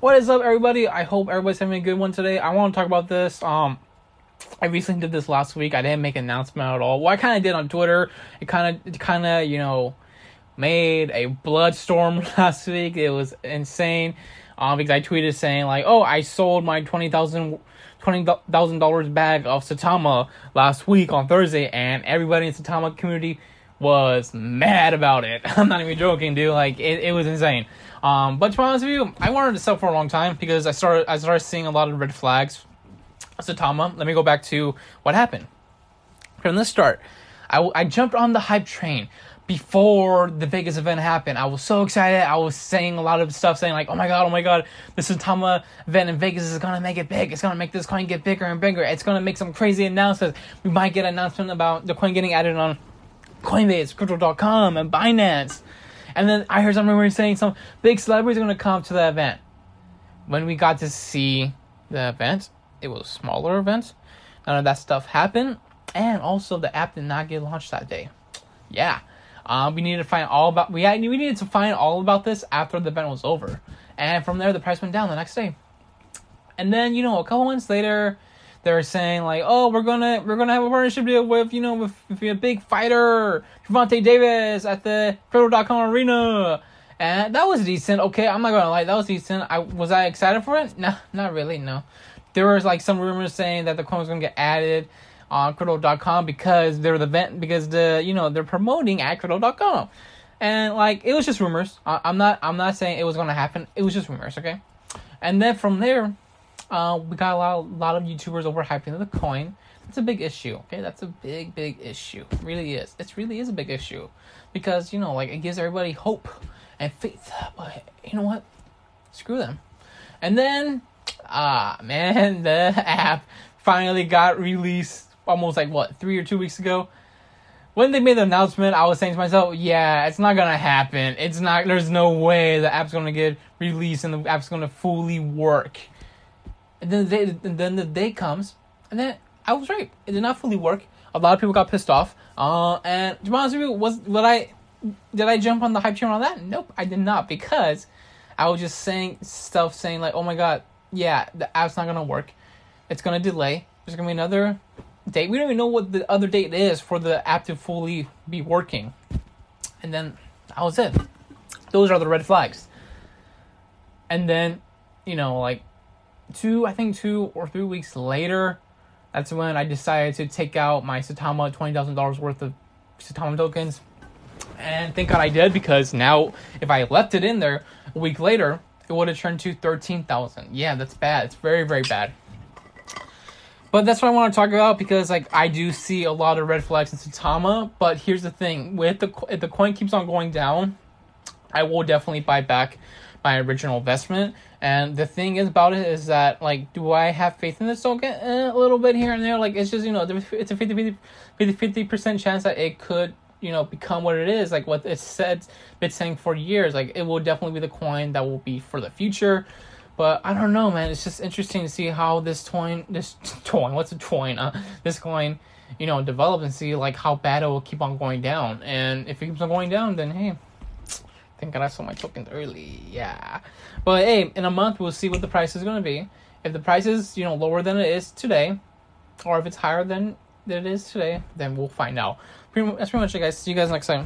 What is up, everybody? I hope everybody's having a good one today. I want to talk about this. Um, I recently did this last week. I didn't make an announcement at all. Well, I kind of did on Twitter. It kind of, kind of, you know, made a blood storm last week. It was insane. Um, because I tweeted saying like, "Oh, I sold my twenty thousand twenty thousand dollars bag of Saitama last week on Thursday, and everybody in Saitama community was mad about it. I'm not even joking, dude. Like it, it was insane. Um, but to be honest with you, I wanted to sell for a long time because I started I started seeing a lot of red flags. Saitama, let me go back to what happened. From the start, I, I jumped on the hype train before the Vegas event happened. I was so excited. I was saying a lot of stuff, saying like, "Oh my god, oh my god, the Saitama event in Vegas is gonna make it big. It's gonna make this coin get bigger and bigger. It's gonna make some crazy announcements. We might get an announcement about the coin getting added on Coinbase, Crypto.com, and Binance." And then I heard some rumors saying some big celebrities are gonna come to the event. When we got to see the event, it was a smaller event. None of that stuff happened, and also the app did not get launched that day. Yeah, um, we needed to find all about we had, we needed to find all about this after the event was over, and from there the price went down the next day. And then you know a couple months later, they were saying like, oh, we're gonna we're gonna have a partnership deal with you know with, with a big fighter, Gervonta Davis at the Crypto.com arena. And that was decent. Okay, I'm not gonna lie, that was decent. I was I excited for it? No, not really. No, there was like some rumors saying that the coin was gonna get added on crypto.com because they're the vent because the you know they're promoting at crypto.com and like it was just rumors I, am not i'm not saying it was gonna happen it was just rumors okay and then from there uh, we got a lot, a lot of youtubers overhyping the coin that's a big issue okay that's a big big issue it really is it really is a big issue because you know like it gives everybody hope and faith but you know what screw them and then ah man the app finally got released almost like what three or two weeks ago. When they made the announcement, I was saying to myself, "Yeah, it's not gonna happen. It's not. There's no way the app's gonna get released and the app's gonna fully work." And then the day, then the day comes, and then I was right. It did not fully work. A lot of people got pissed off. Uh, and to be honest with you, was what I did I jump on the hype train on that? Nope, I did not because I was just saying stuff, saying like, "Oh my god, yeah, the app's not gonna work. It's gonna delay. There's gonna be another date. We don't even know what the other date is for the app to fully be working. And then that was it. Those are the red flags. And then, you know, like two, I think two or three weeks later, that's when I decided to take out my Saitama $20,000 worth of Saitama tokens. And thank God I did because now if I left it in there a week later, it would have turned to 13,000. Yeah, that's bad. It's very, very bad. But that's what I want to talk about because like I do see a lot of red flags in Saitama, But here's the thing: with the if the coin keeps on going down, I will definitely buy back my original investment. And the thing is about it is that like, do I have faith in this token? Eh, a little bit here and there. Like it's just you know it's a 50 50 percent chance that it could you know become what it is like what it said been saying for years like it will definitely be the coin that will be for the future but I don't know, man. It's just interesting to see how this coin, this coin, what's a coin? Uh, this coin, you know, develop and see like how bad it will keep on going down. And if it keeps on going down, then hey, thank God I sold my tokens early. Yeah. But hey, in a month we'll see what the price is gonna be. If the price is you know lower than it is today, or if it's higher than, than it is today, then we'll find out. Pretty, that's pretty much it, guys. See you guys next time.